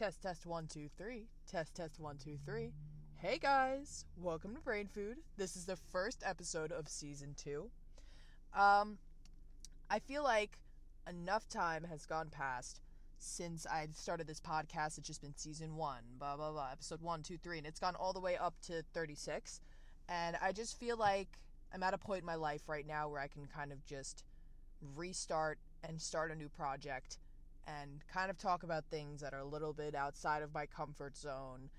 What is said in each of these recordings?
Test, test, one, two, three. Test, test, one, two, three. Hey guys, welcome to Brain Food. This is the first episode of season two. Um, I feel like enough time has gone past since I started this podcast. It's just been season one, blah, blah, blah, episode one, two, three, and it's gone all the way up to 36. And I just feel like I'm at a point in my life right now where I can kind of just restart and start a new project and kind of talk about things that are a little bit outside of my comfort zone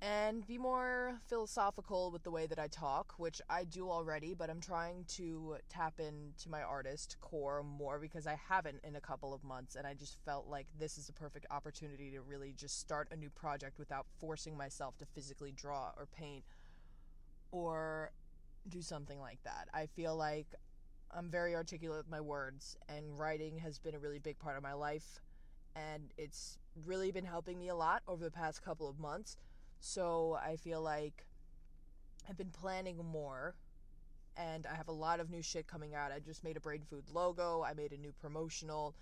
and be more philosophical with the way that I talk, which I do already, but I'm trying to tap into my artist core more because I haven't in a couple of months, and I just felt like this is a perfect opportunity to really just start a new project without forcing myself to physically draw or paint or do something like that. I feel like I'm very articulate with my words, and writing has been a really big part of my life, and it's really been helping me a lot over the past couple of months. So I feel like I've been planning more, and I have a lot of new shit coming out. I just made a Brain Food logo, I made a new promotional.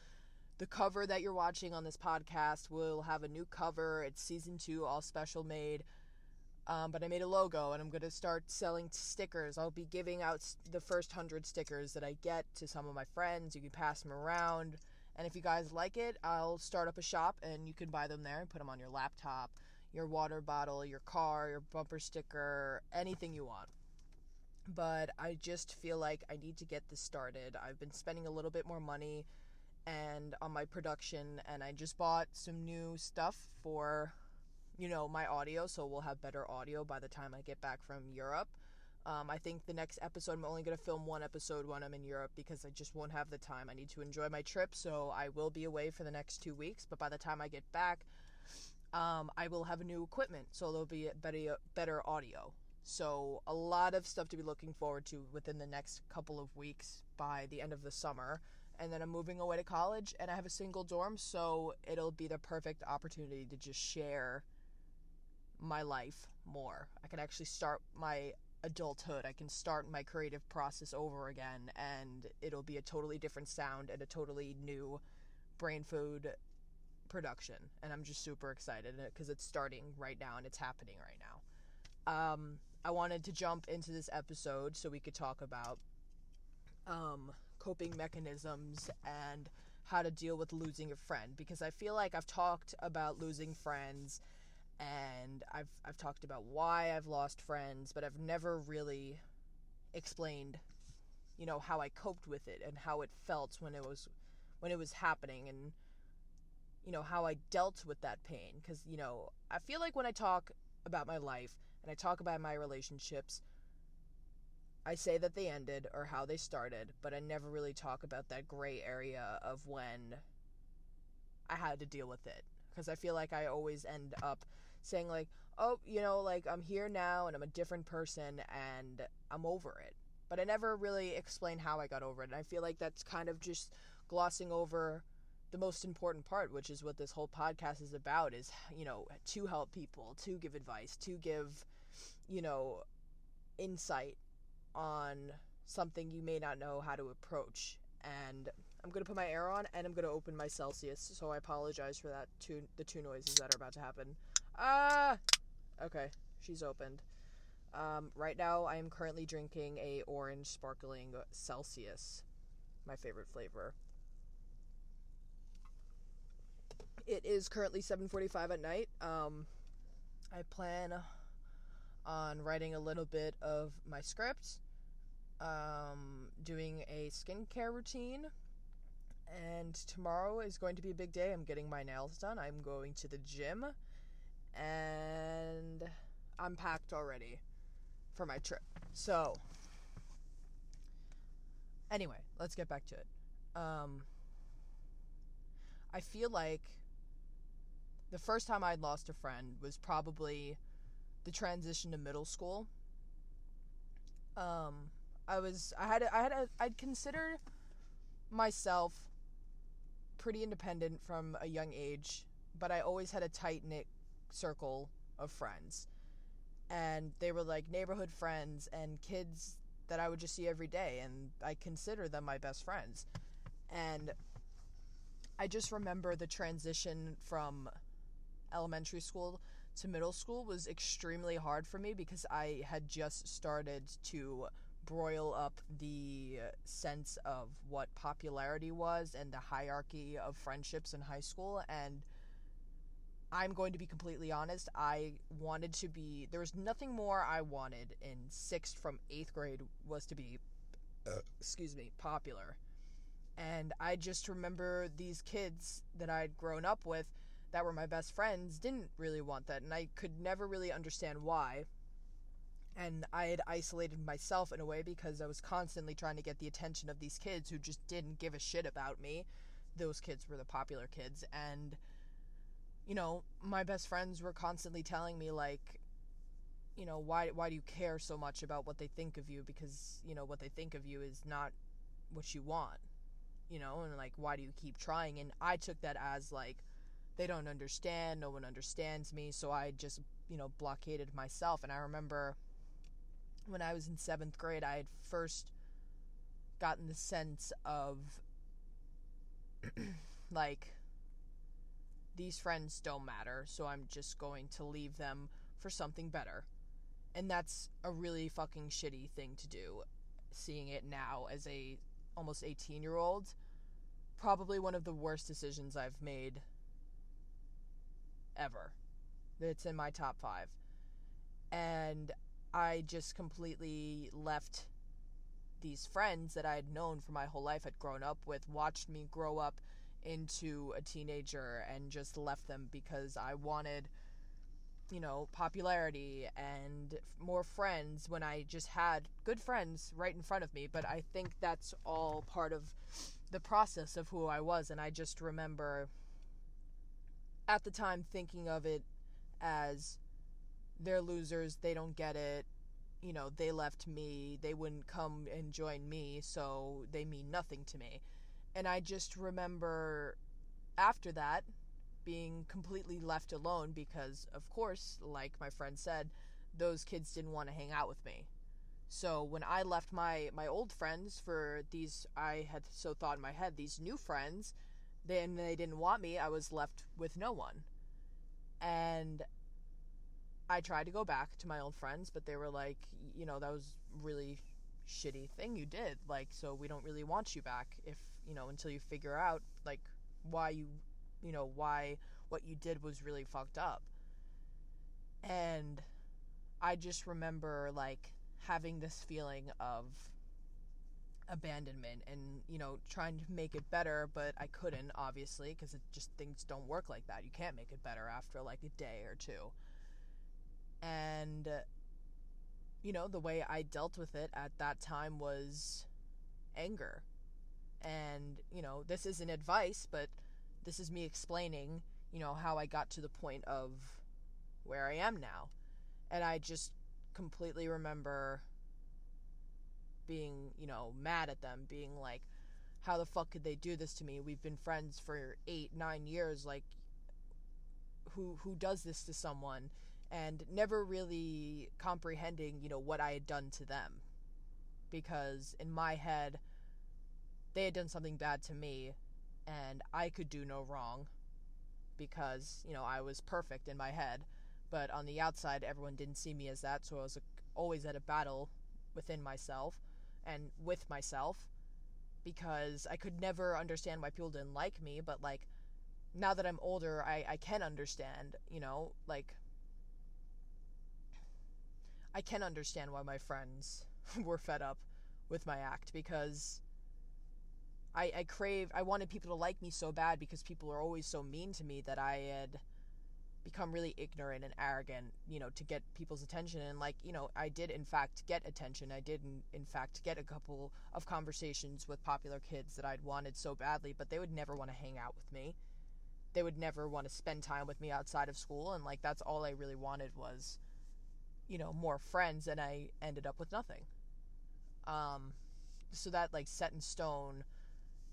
The cover that you're watching on this podcast will have a new cover. It's season two, all special made. Um, but I made a logo and I'm going to start selling stickers. I'll be giving out the first hundred stickers that I get to some of my friends. You can pass them around. And if you guys like it, I'll start up a shop and you can buy them there and put them on your laptop, your water bottle, your car, your bumper sticker, anything you want. But I just feel like I need to get this started. I've been spending a little bit more money and on my production and I just bought some new stuff for you know, my audio, so we'll have better audio by the time I get back from Europe. Um, I think the next episode, I'm only going to film one episode when I'm in Europe because I just won't have the time. I need to enjoy my trip, so I will be away for the next two weeks. But by the time I get back, um, I will have new equipment, so there'll be better, better audio. So, a lot of stuff to be looking forward to within the next couple of weeks by the end of the summer. And then I'm moving away to college, and I have a single dorm, so it'll be the perfect opportunity to just share my life more. I can actually start my adulthood. I can start my creative process over again, and it'll be a totally different sound and a totally new brain food production. And I'm just super excited because it's starting right now and it's happening right now. Um, I wanted to jump into this episode so we could talk about um, coping mechanisms and how to deal with losing a friend because I feel like I've talked about losing friends and I've I've talked about why I've lost friends, but I've never really explained, you know, how I coped with it and how it felt when it was when it was happening and you know how I dealt with that pain. Cuz you know, I feel like when I talk about my life and I talk about my relationships, I say that they ended or how they started, but I never really talk about that gray area of when I had to deal with it because I feel like I always end up saying like, "Oh, you know, like I'm here now and I'm a different person and I'm over it." But I never really explain how I got over it. And I feel like that's kind of just glossing over the most important part, which is what this whole podcast is about is, you know, to help people, to give advice, to give, you know, insight on something you may not know how to approach. And I'm gonna put my air on and I'm gonna open my Celsius, so I apologize for that two the two noises that are about to happen. Ah Okay, she's opened. Um, right now I am currently drinking a orange sparkling Celsius, my favorite flavor. It is currently 7:45 at night. Um, I plan on writing a little bit of my script, um, doing a skincare routine, and tomorrow is going to be a big day. I'm getting my nails done. I'm going to the gym, and I'm packed already for my trip. So, anyway, let's get back to it. Um, I feel like the first time I'd lost a friend was probably the transition to middle school. Um, I was I had I had a, I'd considered myself pretty independent from a young age, but I always had a tight knit circle of friends. And they were like neighborhood friends and kids that I would just see every day, and I consider them my best friends. And I just remember the transition from elementary school to middle school was extremely hard for me because I had just started to broil up the sense of what popularity was and the hierarchy of friendships in high school and I'm going to be completely honest. I wanted to be. There was nothing more I wanted in sixth from eighth grade was to be, uh, excuse me, popular. And I just remember these kids that I'd grown up with that were my best friends didn't really want that. And I could never really understand why. And I had isolated myself in a way because I was constantly trying to get the attention of these kids who just didn't give a shit about me. Those kids were the popular kids. And, you know, my best friends were constantly telling me, like, you know, why, why do you care so much about what they think of you? Because, you know, what they think of you is not what you want you know, and like, why do you keep trying? And I took that as like, they don't understand, no one understands me, so I just, you know, blockaded myself. And I remember when I was in seventh grade, I had first gotten the sense of like, these friends don't matter, so I'm just going to leave them for something better. And that's a really fucking shitty thing to do, seeing it now as a almost 18 year old, probably one of the worst decisions I've made ever. It's in my top five. And I just completely left these friends that I had known for my whole life, had grown up with, watched me grow up into a teenager, and just left them because I wanted you know, popularity and more friends when I just had good friends right in front of me. But I think that's all part of the process of who I was. And I just remember at the time thinking of it as they're losers, they don't get it. You know, they left me, they wouldn't come and join me, so they mean nothing to me. And I just remember after that, being completely left alone because, of course, like my friend said, those kids didn't want to hang out with me. So when I left my my old friends for these, I had so thought in my head these new friends, then they didn't want me. I was left with no one, and I tried to go back to my old friends, but they were like, you know, that was really shitty thing you did. Like, so we don't really want you back if you know until you figure out like why you you know, why what you did was really fucked up. And I just remember like having this feeling of abandonment and you know trying to make it better but i couldn't obviously because it just things don't work like that you can't make it better after like a day or two and you know the way i dealt with it at that time was anger and you know this isn't advice but this is me explaining, you know, how I got to the point of where I am now. And I just completely remember being, you know, mad at them, being like, how the fuck could they do this to me? We've been friends for eight, nine years. Like, who who does this to someone? And never really comprehending, you know, what I had done to them, because in my head, they had done something bad to me, and I could do no wrong because, you know, I was perfect in my head. But on the outside, everyone didn't see me as that, so I was always at a battle within myself and with myself because I could never understand why people didn't like me. But, like, now that I'm older, I, I can understand, you know, like, I can understand why my friends were fed up with my act because I, I crave I wanted people to like me so bad because people are always so mean to me that I had become really ignorant and arrogant, you know, to get people's attention and like, you know, I did in fact get attention. I did in, in fact get a couple of conversations with popular kids that I'd wanted so badly, but they would never want to hang out with me. They would never want to spend time with me outside of school and like that's all I really wanted was you know, more friends and I ended up with nothing. Um so that like set in stone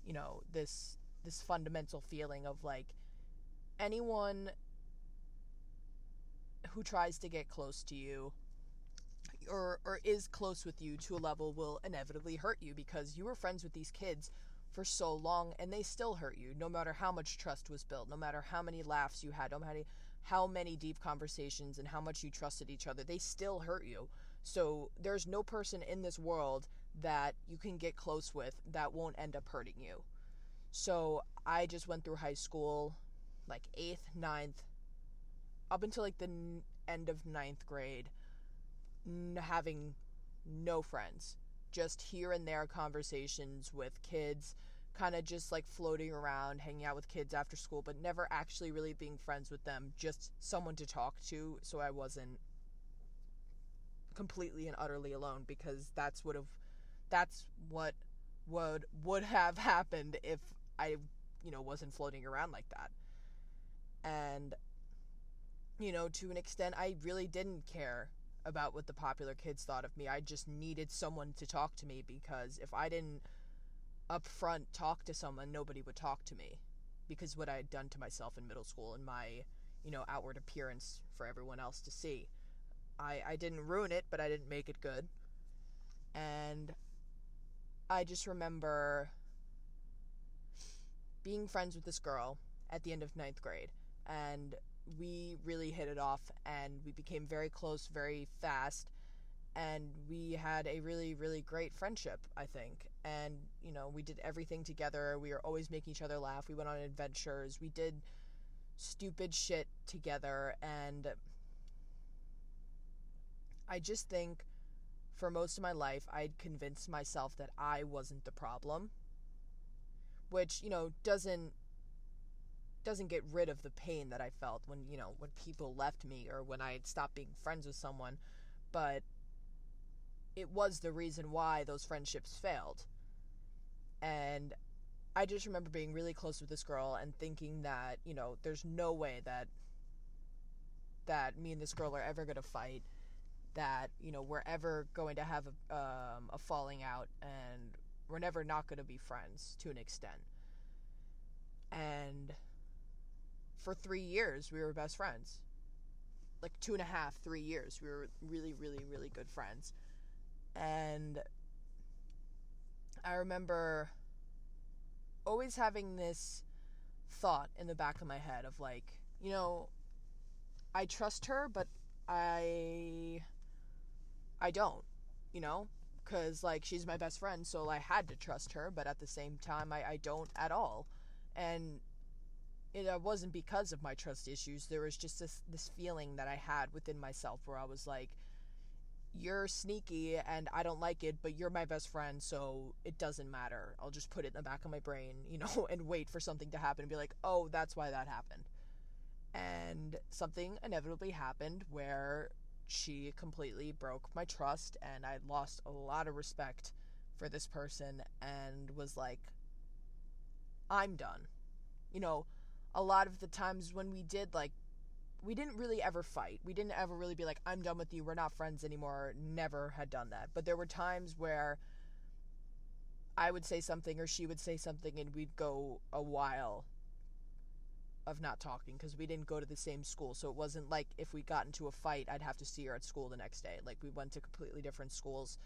you know this this fundamental feeling of like anyone who tries to get close to you or or is close with you to a level will inevitably hurt you because you were friends with these kids for so long and they still hurt you no matter how much trust was built no matter how many laughs you had no matter how many deep conversations and how much you trusted each other, they still hurt you. So there's no person in this world that you can get close with that won't end up hurting you. So I just went through high school, like eighth, ninth, up until like the n- end of ninth grade, n- having no friends. Just here and there conversations with kids, kind of just like floating around, hanging out with kids after school, but never actually really being friends with them. Just someone to talk to so I wasn't completely and utterly alone because that's would have that's what would would have happened if I you know wasn't floating around like that. And you know, to an extent I really didn't care about what the popular kids thought of me. I just needed someone to talk to me because if I didn't up front talk to someone, nobody would talk to me because what I had done to myself in middle school and my, you know, outward appearance for everyone else to see. I, I didn't ruin it, but I didn't make it good. And I just remember being friends with this girl at the end of ninth grade. And we really hit it off and we became very close very fast. And we had a really, really great friendship, I think. And, you know, we did everything together. We were always making each other laugh. We went on adventures. We did stupid shit together. And I just think for most of my life, I'd convinced myself that I wasn't the problem, which, you know, doesn't doesn't get rid of the pain that I felt when, you know, when people left me or when I stopped being friends with someone, but it was the reason why those friendships failed. And I just remember being really close with this girl and thinking that, you know, there's no way that that me and this girl are ever going to fight that you know we're ever going to have a, um, a falling out and we're never not going to be friends to an extent. And for three years we were best friends. Like two and a half three years we were really really really good friends. And i remember always having this thought in the back of my head of like you know i trust her but i I don't, you know, because like she's my best friend, so I had to trust her, but at the same time, I, I don't at all. And it wasn't because of my trust issues. There was just this this feeling that I had within myself where I was like, "You're sneaky, and I don't like it, but you're my best friend, so it doesn't matter. I'll just put it in the back of my brain, you know, and wait for something to happen and be like, oh, that's why that happened." And something inevitably happened where she completely broke my trust and I lost a lot of respect for this person and was like I'm done. You know, a lot of the times when we did like we didn't really ever fight. We didn't ever really be like I'm done with you. We're not friends anymore. Never had done that. But there were times where I would say something or she would say something and we'd go a while of not talking because we didn't go to the same school. So it wasn't like if we got into a fight, I'd have to see her at school the next day. Like we went to completely different schools.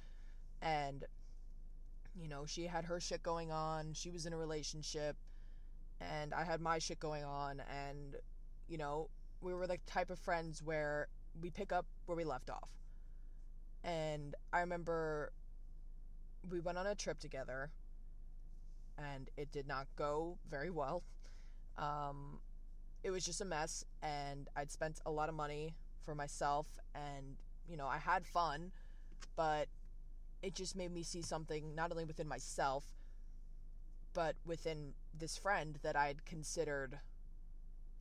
And, you know, she had her shit going on. She was in a relationship. And I had my shit going on. And, you know, we were the type of friends where we pick up where we left off. And I remember we went on a trip together. And it did not go very well. Um, it was just a mess and I'd spent a lot of money for myself and you know, I had fun, but it just made me see something not only within myself but within this friend that I'd considered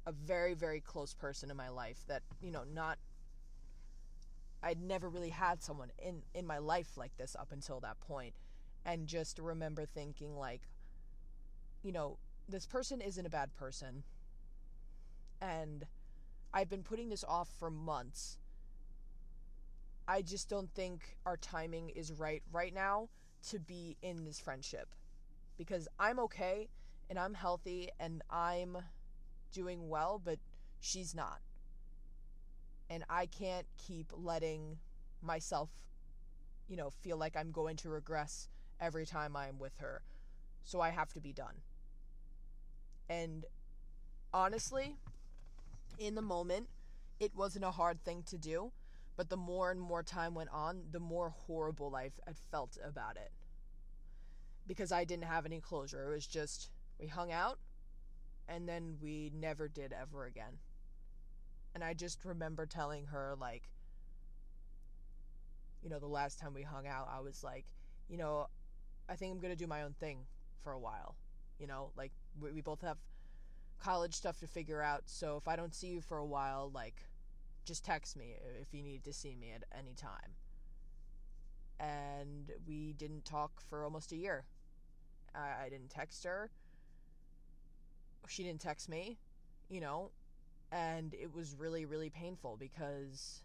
a very very close person in my life that, you know, not I'd never really had someone in in my life like this up until that point. And just remember thinking like you know, this person isn't a bad person. And I've been putting this off for months. I just don't think our timing is right right now to be in this friendship. Because I'm okay and I'm healthy and I'm doing well, but she's not. And I can't keep letting myself, you know, feel like I'm going to regress every time I'm with her. So I have to be done. And honestly, in the moment, it wasn't a hard thing to do, but the more and more time went on, the more horrible I felt about it. Because I didn't have any closure. It was just, we hung out, and then we never did ever again. And I just remember telling her, like, you know, the last time we hung out, I was like, you know, I think I'm going to do my own thing for a while. You know, like, we, we both have college stuff to figure out. So if I don't see you for a while, like, just text me if you need to see me at any time. And we didn't talk for almost a year. I, I didn't text her. She didn't text me, you know, and it was really, really painful because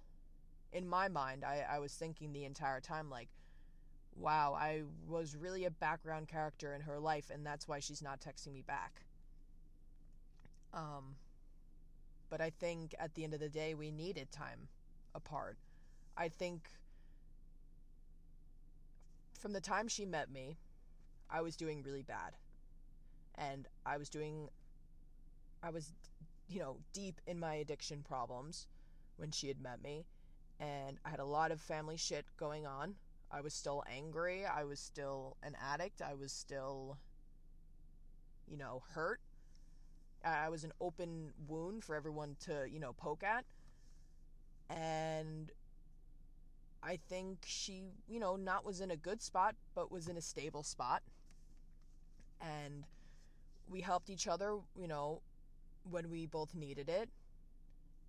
in my mind, I, I was thinking the entire time, like, wow, I was really a background character in her life, and that's why she's not texting me back. Um, but I think at the end of the day, we needed time apart. I think from the time she met me, I was doing really bad. And I was doing, I was, you know, deep in my addiction problems when she had met me. And I had a lot of family shit going on. I was still angry. I was still an addict. I was still, you know, hurt. I was an open wound for everyone to, you know, poke at. And I think she, you know, not was in a good spot, but was in a stable spot. And we helped each other, you know, when we both needed it.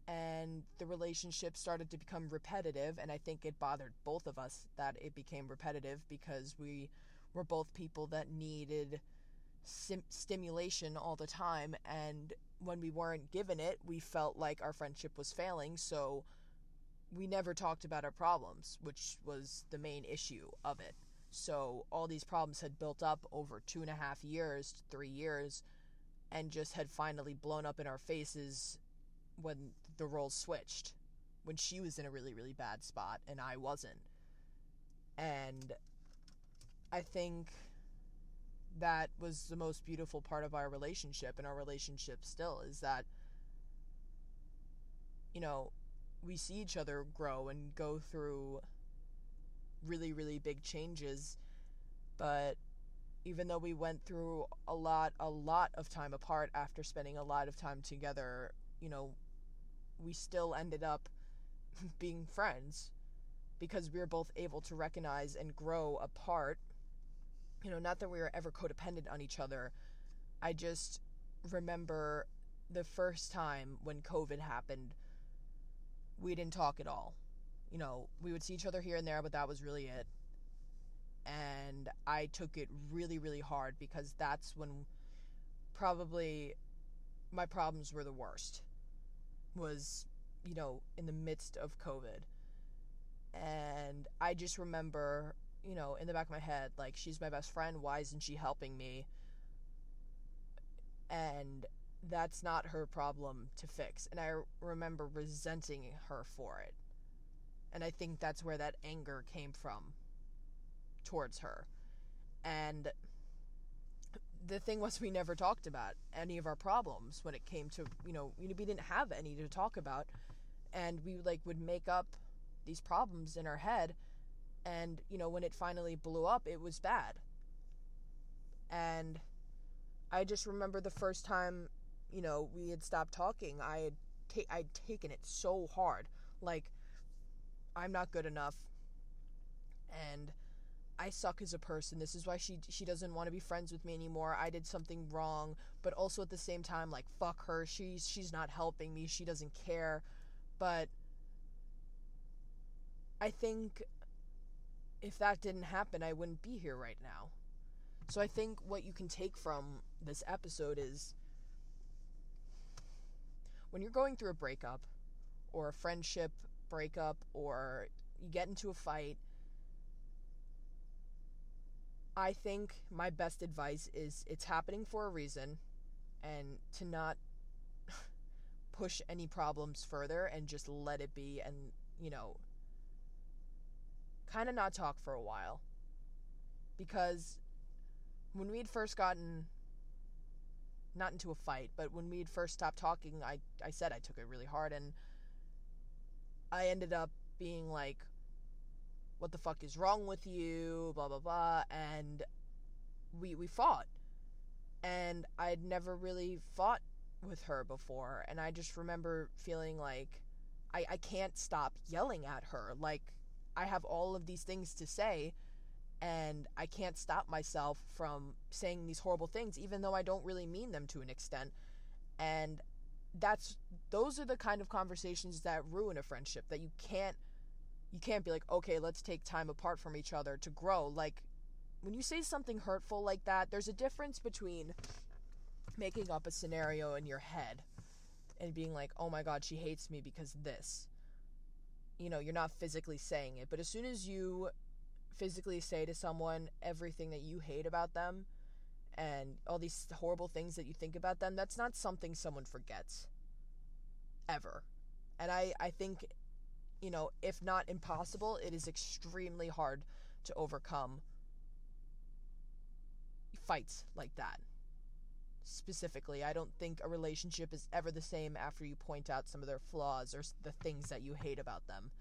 And the relationship started to become repetitive. And I think it bothered both of us that it became repetitive because we were both people that needed sim- stimulation all the time and when we weren't given it we felt like our friendship was failing so we never talked about our problems which was the main issue of it so all these problems had built up over two and a half years three years and just had finally blown up in our faces when the roles switched when she was in a really really bad spot and i wasn't. And i think that was the most beautiful part of our relationship and our relationship still is that you know we see each other grow and go through really really big changes but even though we went through a lot a lot of time apart after spending a lot of time together you know we still ended up being friends because we were both able to recognize and grow apart you know, not that we were ever codependent on each other. I just remember the first time when COVID happened, we didn't talk at all. You know, we would see each other here and there, but that was really it. And I took it really, really hard because that's when probably my problems were the worst. Was, you know, in the midst of COVID. And I just remember you know, in the back of my head, like, she's my best friend. Why isn't she helping me? And that's not her problem to fix. And I remember resenting her for it. And I think that's where that anger came from towards her. And the thing was, we never talked about any of our problems when it came to, you know, we didn't have any to talk about. And we, like, would make up these problems in our head and you know when it finally blew up it was bad and i just remember the first time you know we had stopped talking i had ta- i'd taken it so hard like i'm not good enough and I suck as a person. This is why she she doesn't want to be friends with me anymore. I did something wrong, but also at the same time like fuck her. She's she's not helping me. She doesn't care. But I think if that didn't happen, I wouldn't be here right now. So I think what you can take from this episode is when you're going through a breakup or a friendship breakup or you get into a fight, I think my best advice is it's happening for a reason and to not push any problems further and just let it be and, you know, kind of not talk for a while. Because when we had first gotten not into a fight, but when we'd first stopped talking, I I said I took it really hard and I ended up being like what the fuck is wrong with you, blah blah blah and we we fought. And I'd never really fought with her before and I just remember feeling like I I can't stop yelling at her. Like I have all of these things to say and I can't stop myself from saying these horrible things even though I don't really mean them to an extent. And that's those are the kind of conversations that ruin a friendship that you can't you can't be like, "Okay, let's take time apart from each other to grow." Like when you say something hurtful like that, there's a difference between making up a scenario in your head and being like, "Oh my god, she hates me because this." You know, you're not physically saying it, but as soon as you physically say to someone everything that you hate about them and all these horrible things that you think about them, that's not something someone forgets. Ever. And I, I think, you know, if not impossible, it is extremely hard to overcome fights like that. Specifically, I don't think a relationship is ever the same after you point out some of their flaws or the things that you hate about them.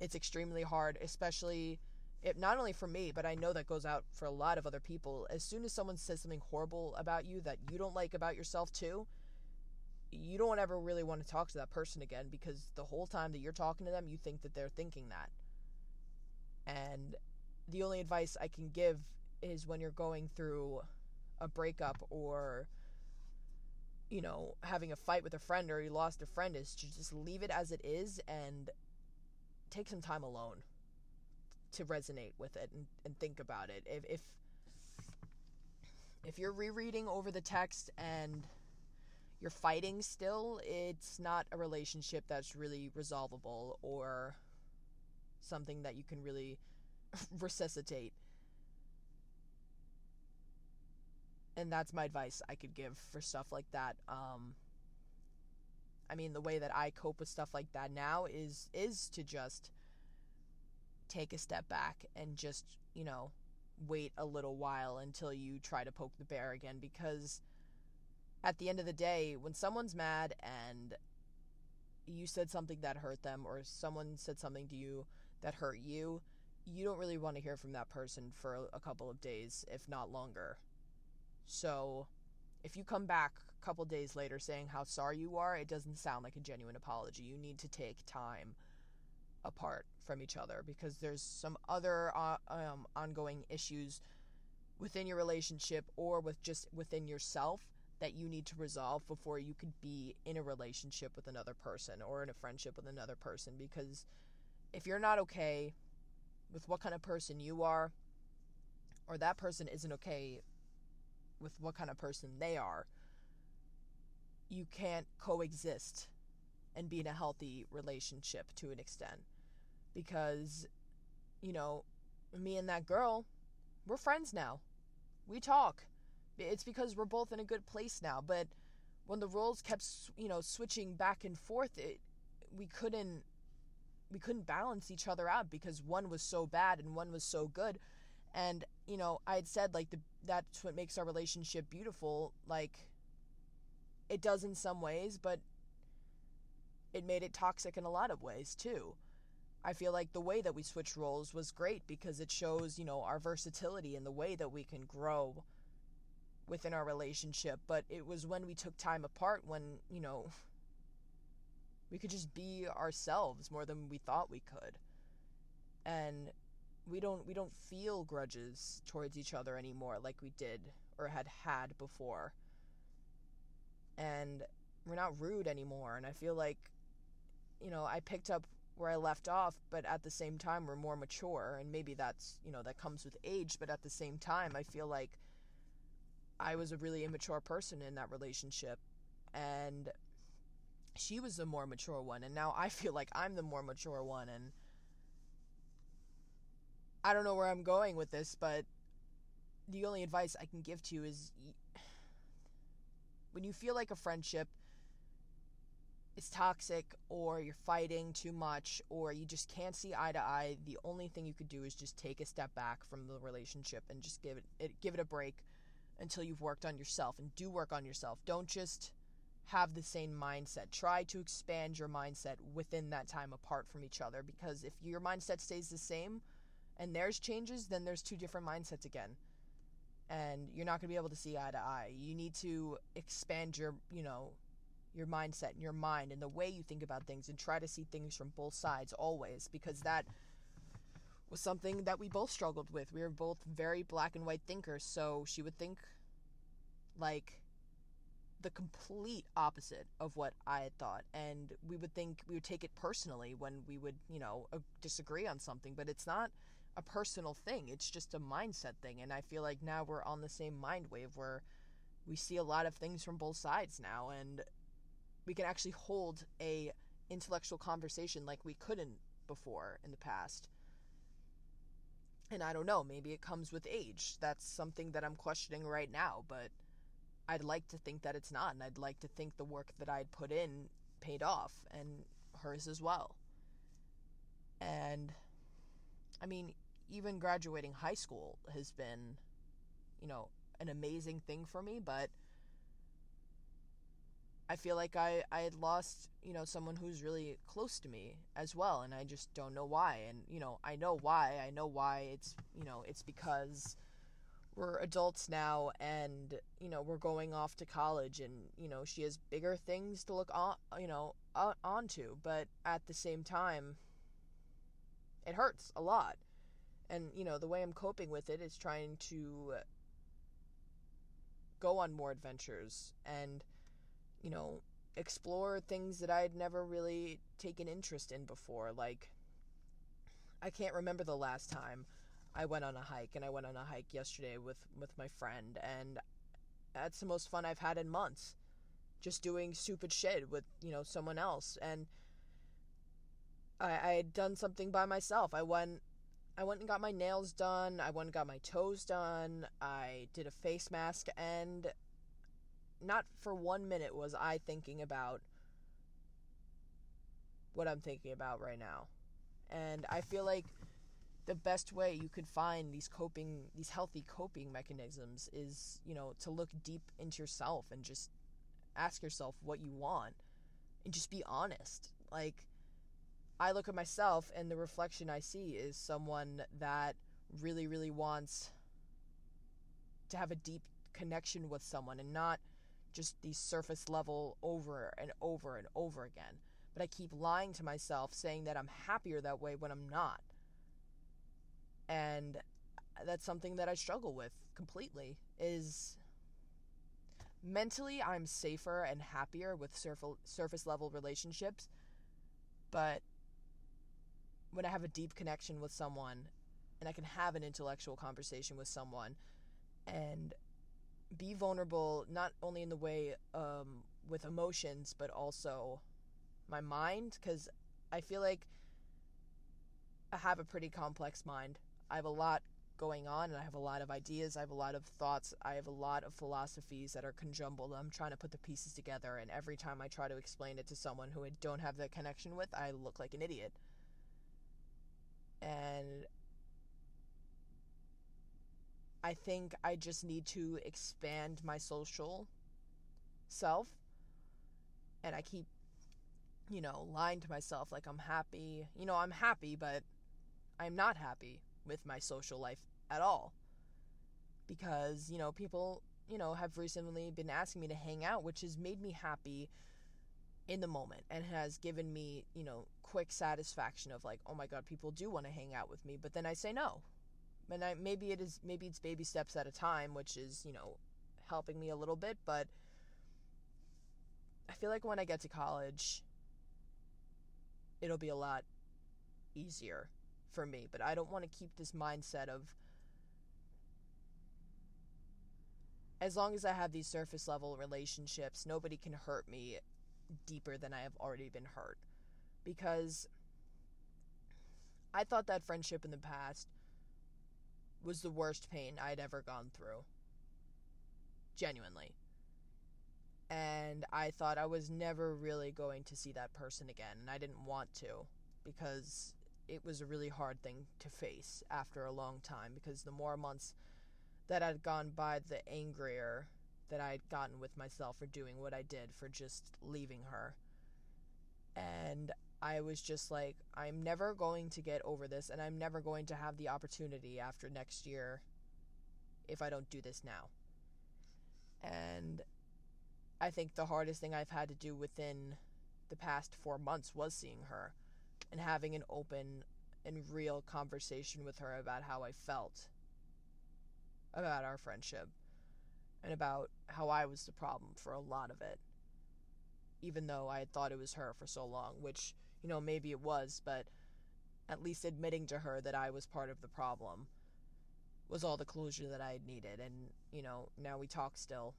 It's extremely hard, especially it not only for me, but I know that goes out for a lot of other people. As soon as someone says something horrible about you that you don't like about yourself too, you don't ever really want to talk to that person again because the whole time that you're talking to them, you think that they're thinking that. And the only advice I can give is when you're going through a breakup or you know, having a fight with a friend or you lost a friend is to just leave it as it is and take some time alone to resonate with it and, and think about it. If, if if you're rereading over the text and you're fighting still, it's not a relationship that's really resolvable or something that you can really resuscitate. And that's my advice I could give for stuff like that. Um, I mean, the way that I cope with stuff like that now is is to just take a step back and just, you know, wait a little while until you try to poke the bear again because at the end of the day, when someone's mad and you said something that hurt them or someone said something to you that hurt you, you don't really want to hear from that person for a couple of days, if not longer. So, if you come back a couple days later saying how sorry you are, it doesn't sound like a genuine apology. You need to take time apart from each other because there's some other uh, um, ongoing issues within your relationship or with just within yourself that you need to resolve before you could be in a relationship with another person or in a friendship with another person because if you're not okay with what kind of person you are or that person isn't okay with what kind of person they are you can't coexist and be in a healthy relationship to an extent because, you know, me and that girl, we're friends now. We talk. It's because we're both in a good place now. But when the roles kept, you know, switching back and forth, it we couldn't we couldn't balance each other out because one was so bad and one was so good. And you know, I had said like the that's what makes our relationship beautiful. Like it does in some ways, but it made it toxic in a lot of ways too. I feel like the way that we switched roles was great because it shows, you know, our versatility and the way that we can grow within our relationship. But it was when we took time apart when, you know, we could just be ourselves more than we thought we could. And we don't we don't feel grudges towards each other anymore like we did or had had before. And we're not rude anymore and I feel like you know, I picked up where I left off, but at the same time we're more mature and maybe that's, you know, that comes with age, but at the same time I feel like I was a really immature person in that relationship and she was the more mature one and now I feel like I'm the more mature one and I don't know where I'm going with this, but the only advice I can give to you is when you feel like a friendship is toxic or you're fighting too much or you just can't see eye to eye, the only thing you could do is just take a step back from the relationship and just give it, give it a break. Until you've worked on yourself and do work on yourself. Don't just have the same mindset. Try to expand your mindset within that time apart from each other because if your mindset stays the same and theirs changes, then there's two different mindsets again. And you're not going to be able to see eye to eye. You need to expand your, you know, your mindset and your mind and the way you think about things and try to see things from both sides always because that was something that we both struggled with. We were both very black and white thinkers, so she would think like the complete opposite of what I had thought. And we would think, we would take it personally when we would, you know, disagree on something, but it's not a personal thing. It's just a mindset thing. And I feel like now we're on the same mind wave where we see a lot of things from both sides now and we can actually hold a intellectual conversation like we couldn't before in the past. And I don't know, maybe it comes with age. That's something that I'm questioning right now, but I'd like to think that it's not, and I'd like to think the work that I'd put in paid off, and hers as well. And I mean, even graduating high school has been, you know, an amazing thing for me, but I feel like I, I had lost, you know, someone who's really close to me as well, and I just don't know why. And, you know, I know why. I know why it's, you know, it's because we're adults now and, you know, we're going off to college and, you know, she has bigger things to look on, you know, on, onto. But at the same time, it hurts a lot. And, you know, the way I'm coping with it is trying to go on more adventures and, you know, explore things that I'd never really taken interest in before. Like, I can't remember the last time I went on a hike, and I went on a hike yesterday with with my friend, and that's the most fun I've had in months. Just doing stupid shit with you know someone else, and I, I had done something by myself. I went. I went and got my nails done. I went and got my toes done. I did a face mask, and not for one minute was I thinking about what I'm thinking about right now. And I feel like the best way you could find these coping these healthy coping mechanisms is, you know, to look deep into yourself and just ask yourself what you want and just be honest. Like I look at myself and the reflection I see is someone that really really wants to have a deep connection with someone and not just the surface level over and over and over again. But I keep lying to myself saying that I'm happier that way when I'm not. And that's something that I struggle with completely is mentally I'm safer and happier with surf- surface level relationships. But when I have a deep connection with someone and I can have an intellectual conversation with someone and be vulnerable not only in the way um, with emotions but also my mind because i feel like i have a pretty complex mind. I have a lot going on and i have a lot of ideas i have a lot of thoughts i have a lot of philosophies that are conjumbled. I'm trying to put the pieces together and every time i try to explain it to someone who i don't have that connection with i look like an idiot. And I think I just need to expand my social self. And I keep, you know, lying to myself like I'm happy. You know, I'm happy, but I'm not happy with my social life at all. Because, you know, people, you know, have recently been asking me to hang out, which has made me happy in the moment and has given me, you know, quick satisfaction of like, oh my God, people do want to hang out with me. But then I say no and I, maybe it is maybe it's baby steps at a time, which is you know helping me a little bit. But I feel like when I get to college, it'll be a lot easier for me. But I don't want to keep this mindset of as long as I have these surface level relationships, nobody can hurt me deeper than I have already been hurt. Because I thought that friendship in the past was the worst pain I'd ever gone through. Genuinely. And I thought I was never really going to see that person again, and I didn't want to because it was a really hard thing to face after a long time because the more months that I'd gone by, the angrier that I'd gotten with myself for doing what I did, for just leaving her. And I was just like, I'm never going to get over this, and I'm never going to have the opportunity after next year if I don't do this now. And I think the hardest thing I've had to do within the past four months was seeing her and having an open and real conversation with her about how I felt about our friendship and about how I was the problem for a lot of it. Even though I had thought it was her for so long, which, you know, maybe it was, but at least admitting to her that I was part of the problem was all the closure that I needed. And, you know, now we talk still.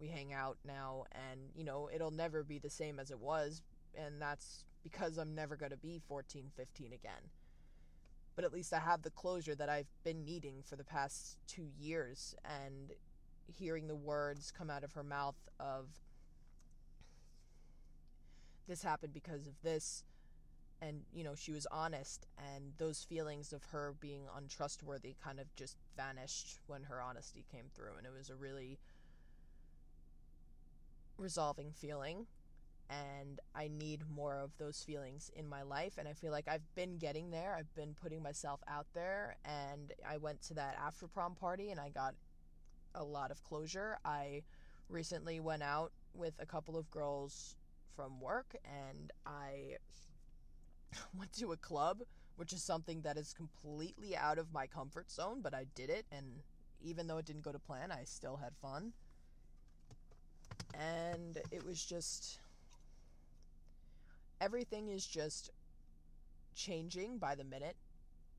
We hang out now, and, you know, it'll never be the same as it was. And that's because I'm never going to be 14, 15 again. But at least I have the closure that I've been needing for the past two years. And hearing the words come out of her mouth of, this happened because of this and you know she was honest and those feelings of her being untrustworthy kind of just vanished when her honesty came through and it was a really resolving feeling and I need more of those feelings in my life and I feel like I've been getting there. I've been putting myself out there and I went to that after prom party and I got a lot of closure. I recently went out with a couple of girls from work and I went to a club, which is something that is completely out of my comfort zone, but I did it, and even though it didn't go to plan, I still had fun. And it was just. Everything is just changing by the minute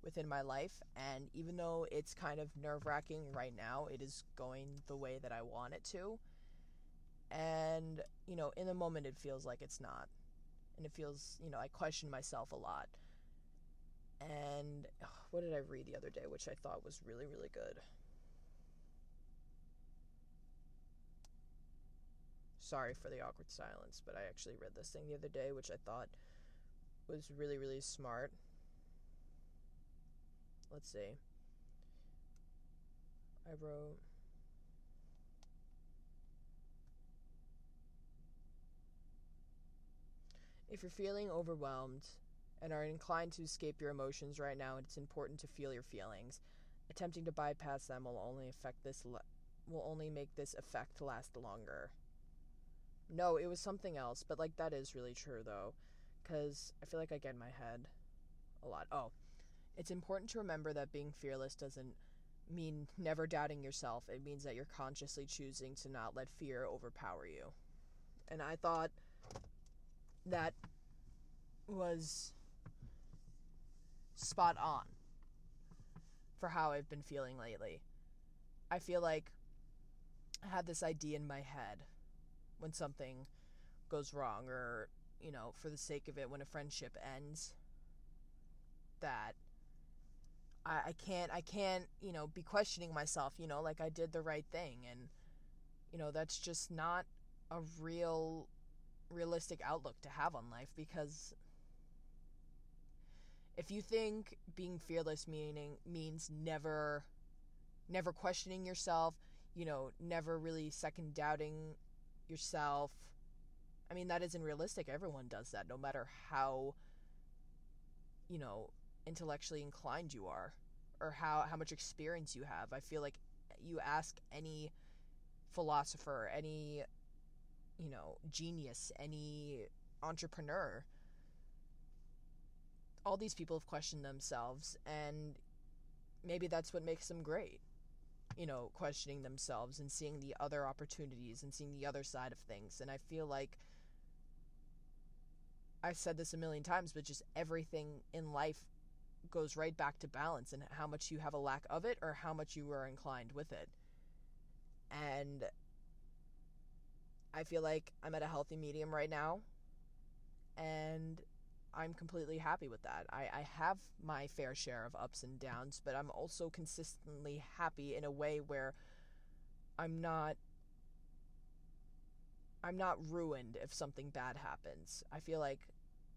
within my life, and even though it's kind of nerve wracking right now, it is going the way that I want it to. And, you know, in the moment, it feels like it's not and it feels, you know, I question myself a lot. And ugh, what did I read the other day, which I thought was really, really good? Sorry for the awkward silence, but I actually read this thing the other day, which I thought was really, really smart. Let's see. I wrote. If you're feeling overwhelmed and are inclined to escape your emotions right now, it's important to feel your feelings. Attempting to bypass them will only affect this le- will only make this effect last longer. No, it was something else, but like that is really true though, cuz I feel like I get in my head a lot. Oh, it's important to remember that being fearless doesn't mean never doubting yourself. It means that you're consciously choosing to not let fear overpower you. And I thought that was spot on for how I've been feeling lately. I feel like I have this idea in my head when something goes wrong or, you know, for the sake of it, when a friendship ends, that I, I can't, I can't, you know, be questioning myself, you know, like I did the right thing. And, you know, that's just not a real realistic outlook to have on life because if you think being fearless meaning means never never questioning yourself, you know, never really second doubting yourself, I mean that isn't realistic. Everyone does that no matter how you know, intellectually inclined you are or how how much experience you have. I feel like you ask any philosopher, any you know, genius, any entrepreneur. All these people have questioned themselves, and maybe that's what makes them great. You know, questioning themselves and seeing the other opportunities and seeing the other side of things. And I feel like I've said this a million times, but just everything in life goes right back to balance and how much you have a lack of it or how much you are inclined with it. And I feel like I'm at a healthy medium right now, and I'm completely happy with that. I, I have my fair share of ups and downs, but I'm also consistently happy in a way where I'm not I'm not ruined if something bad happens. I feel like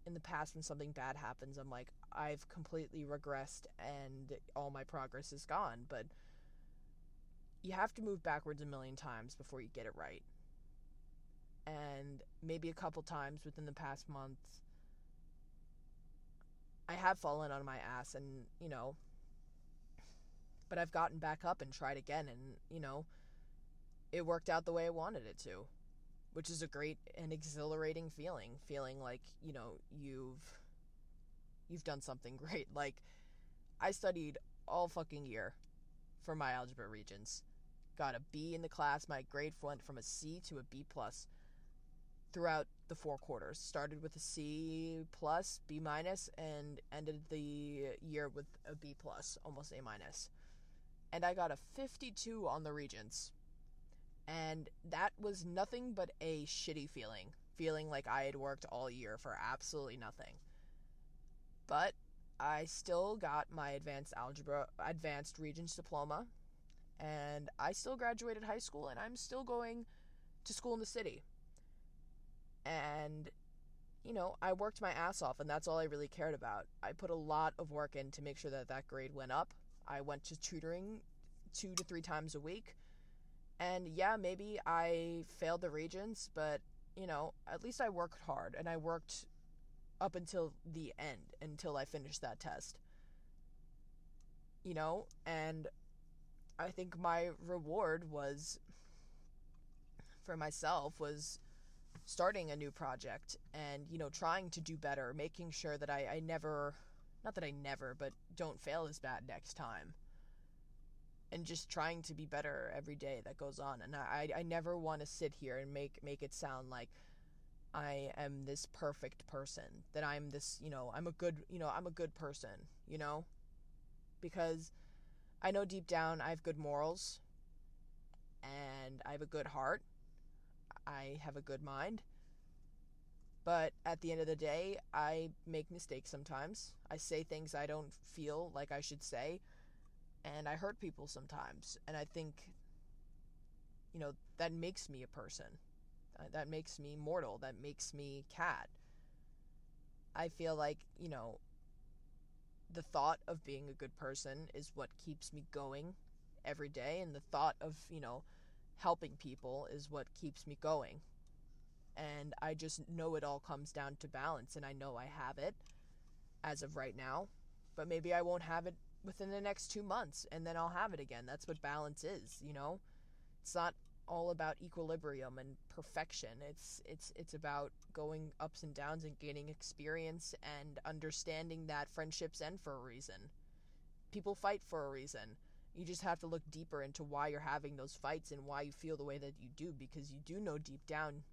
in the past when something bad happens, I'm like I've completely regressed and all my progress is gone, but you have to move backwards a million times before you get it right. And maybe a couple times within the past month, I have fallen on my ass and, you know, but I've gotten back up and tried again and, you know, it worked out the way I wanted it to, which is a great and exhilarating feeling, feeling like, you know, you've you've done something great. Like I studied all fucking year for my algebra regents. Got a B in the class. My grade went from a C to a B plus throughout the four quarters. Started with a C plus, B minus, and ended the year with a B plus, almost A minus. And I got a 52 on the regents. And that was nothing but a shitty feeling. Feeling like I had worked all year for absolutely nothing. But I still got my advanced algebra, advanced regents diploma, and I still graduated high school and I'm still going to school in the city. And you know, I worked my ass off and that's all I really cared about. I put a lot of work in to make sure that that grade went up. I went to tutoring 2 to 3 times a week. And yeah, maybe I failed the regents, but you know, at least I worked hard and I worked up until the end until I finished that test. You know, and I think my reward was for myself was starting a new project and you know trying to do better making sure that I, I never not that i never but don't fail as bad next time. And just trying to be better every day that goes on. And i i never want to sit here and make make it sound like i am this perfect person that i'm this you know i'm a good you know i'm a good person you know? Because i know deep down i have good morals and i have a good heart I have a good mind. But at the end of the day, I make mistakes sometimes. I say things I don't feel like I should say, and I hurt people sometimes. And I think, you know, that makes me a person. Uh, that makes me mortal. That makes me cat. I feel like, you know, the thought of being a good person is what keeps me going every day. And the thought of, you know, helping people is what keeps me going. And I just know it all comes down to balance, and I know I have it as of right now. But maybe I won't have it within the next two months, and then I'll have it again. That's what balance is, you know? It's not all about equilibrium and perfection. It's it's it's about going ups and downs and gaining experience and understanding that friendships end for a reason. People fight for a reason. You just have to look deeper into why you're having those fights and why you feel the way that you do because you do know deep down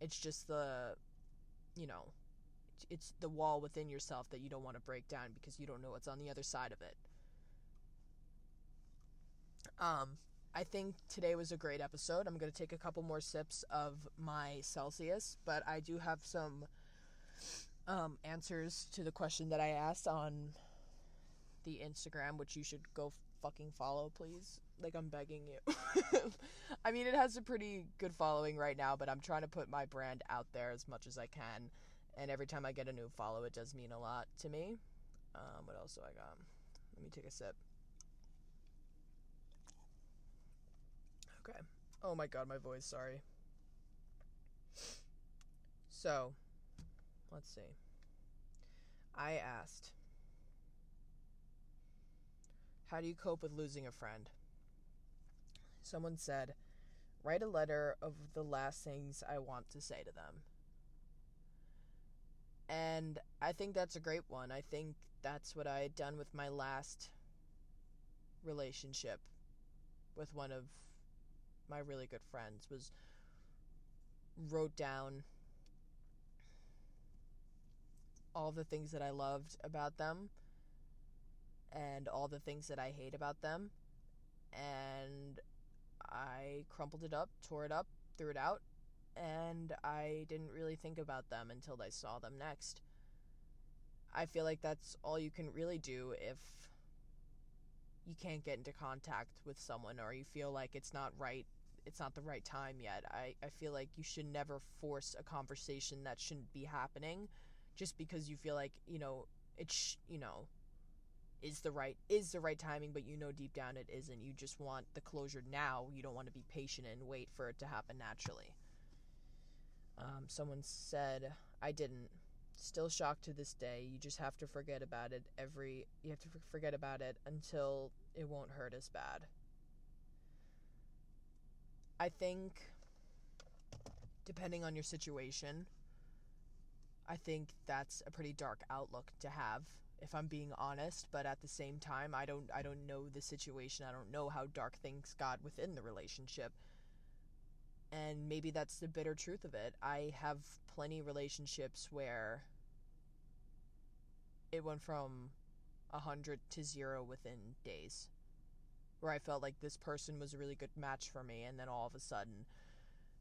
it's just the you know it's the wall within yourself that you don't want to break down because you don't know what's on the other side of it. Um I think today was a great episode. I'm going to take a couple more sips of my Celsius, but I do have some um, answers to the question that I asked on the Instagram, which you should go fucking follow, please. Like, I'm begging you. I mean, it has a pretty good following right now, but I'm trying to put my brand out there as much as I can. And every time I get a new follow, it does mean a lot to me. Um, what else do I got? Let me take a sip. Okay. Oh my god, my voice, sorry. So, let's see. I asked how do you cope with losing a friend? Someone said, Write a letter of the last things I want to say to them. And I think that's a great one. I think that's what I had done with my last relationship with one of my really good friends was wrote down all the things that I loved about them and all the things that I hate about them. And I crumpled it up, tore it up, threw it out, and I didn't really think about them until I saw them next. I feel like that's all you can really do if you can't get into contact with someone or you feel like it's not right it's not the right time yet. I, I feel like you should never force a conversation that shouldn't be happening just because you feel like, you know, it's, you know, is the right is the right timing but you know deep down it isn't. You just want the closure now. You don't want to be patient and wait for it to happen naturally. Um, someone said i didn't. Still shocked to this day. You just have to forget about it every you have to forget about it until it won't hurt as bad. I think depending on your situation i think that's a pretty dark outlook to have if I'm being honest, but at the same time, I don't I don't know the situation. I don't know how dark things got within the relationship. And maybe that's the bitter truth of it. I have plenty relationships where it went from a 100 to 0 within days. Where I felt like this person was a really good match for me and then all of a sudden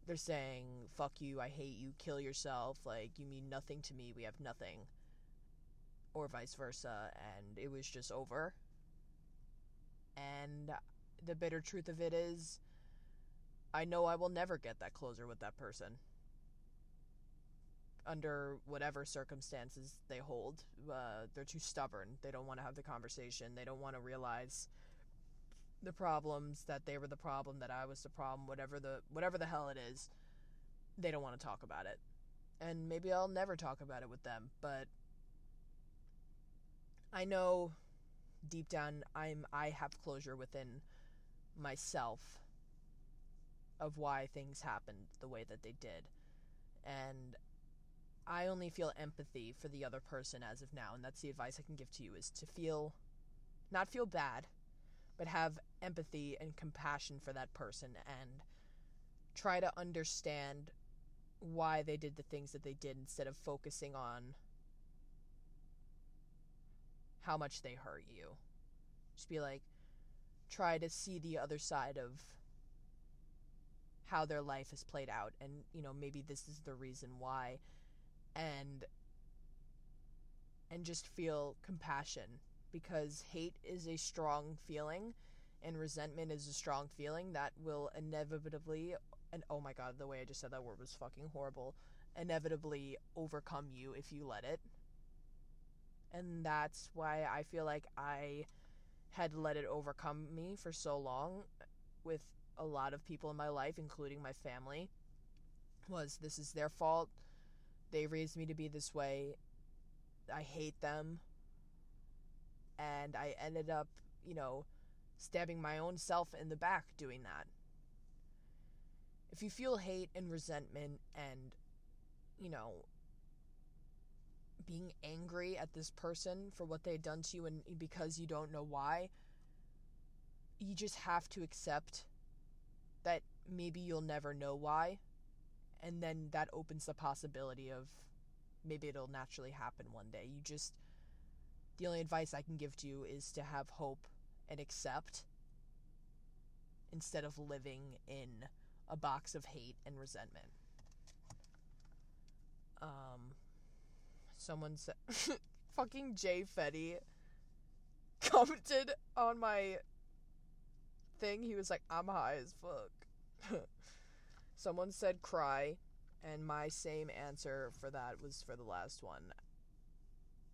they're saying fuck you, I hate you, kill yourself, like you mean nothing to me, we have nothing or vice versa, and it was just over. And the bitter truth of it is, I know I will never get that closer with that person. Under whatever circumstances they hold, uh, they're too stubborn. They don't want to have the conversation. They don't want to realize the problems that they were the problem, that I was the problem, whatever the whatever the hell it is. They don't want to talk about it, and maybe I'll never talk about it with them. But I know deep down I'm I have closure within myself of why things happened the way that they did. And I only feel empathy for the other person as of now, and that's the advice I can give to you is to feel not feel bad, but have empathy and compassion for that person and try to understand why they did the things that they did instead of focusing on how much they hurt you. Just be like, try to see the other side of how their life has played out and you know maybe this is the reason why and and just feel compassion because hate is a strong feeling and resentment is a strong feeling that will inevitably and oh my god the way I just said that word was fucking horrible inevitably overcome you if you let it and that's why I feel like I had let it overcome me for so long with a lot of people in my life, including my family. Was this is their fault? They raised me to be this way. I hate them. And I ended up, you know, stabbing my own self in the back doing that. If you feel hate and resentment and, you know, being angry at this person for what they've done to you and because you don't know why, you just have to accept that maybe you'll never know why. And then that opens the possibility of maybe it'll naturally happen one day. You just, the only advice I can give to you is to have hope and accept instead of living in a box of hate and resentment. Um, someone said fucking Jay Fetty commented on my thing. He was like, I'm high as fuck. someone said cry, and my same answer for that was for the last one.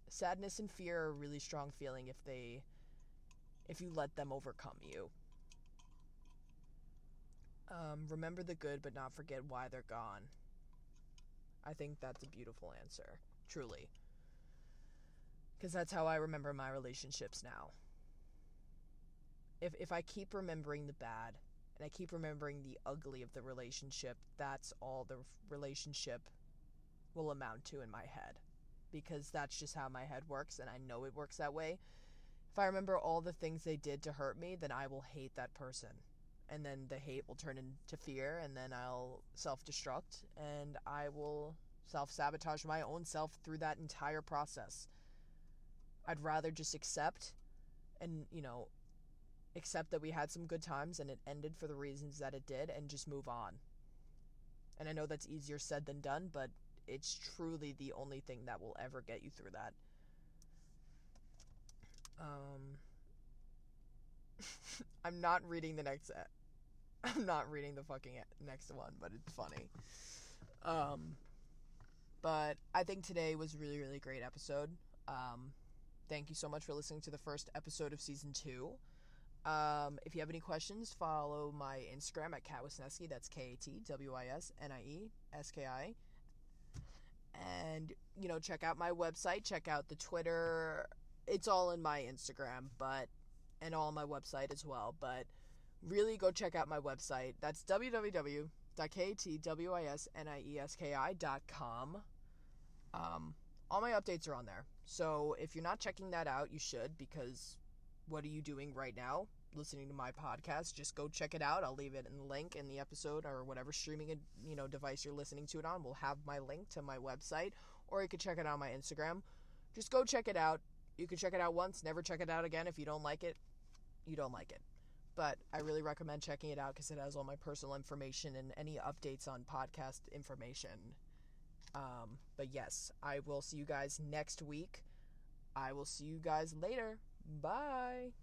Sadness and fear are a really strong feeling if they if you let them overcome you. Um, remember the good, but not forget why they're gone. I think that's a beautiful answer truly. Because that's how I remember my relationships now. If, if I keep remembering the bad and I keep remembering the ugly of the relationship, that's all the relationship will amount to in my head. Because that's just how my head works, and I know it works that way. If I remember all the things they did to hurt me, then I will hate that person. And then the hate will turn into fear, and then I'll self destruct, and I will self sabotage my own self through that entire process. I'd rather just accept and, you know, accept that we had some good times and it ended for the reasons that it did and just move on. And I know that's easier said than done, but it's truly the only thing that will ever get you through that. Um, I'm not reading the next. I'm not reading the fucking next one, but it's funny. Um, but I think today was really, really great episode. Um, thank you so much for listening to the first episode of season two. Um, if you have any questions, follow my Instagram at Kat Wisnieski. That's K A T W I S N I E S K I. And, you know, check out my website, check out the Twitter. It's all in my Instagram, but, and all on my website as well. But really go check out my website. That's www.ktwisnieski.com. Um, all my updates are on there. So if you're not checking that out, you should because what are you doing right now? Listening to my podcast, just go check it out. I'll leave it in the link in the episode or whatever streaming you know device you're listening to it on. Will have my link to my website, or you can check it out on my Instagram. Just go check it out. You can check it out once, never check it out again. If you don't like it, you don't like it. But I really recommend checking it out because it has all my personal information and any updates on podcast information. Um, but yes, I will see you guys next week. I will see you guys later. Bye.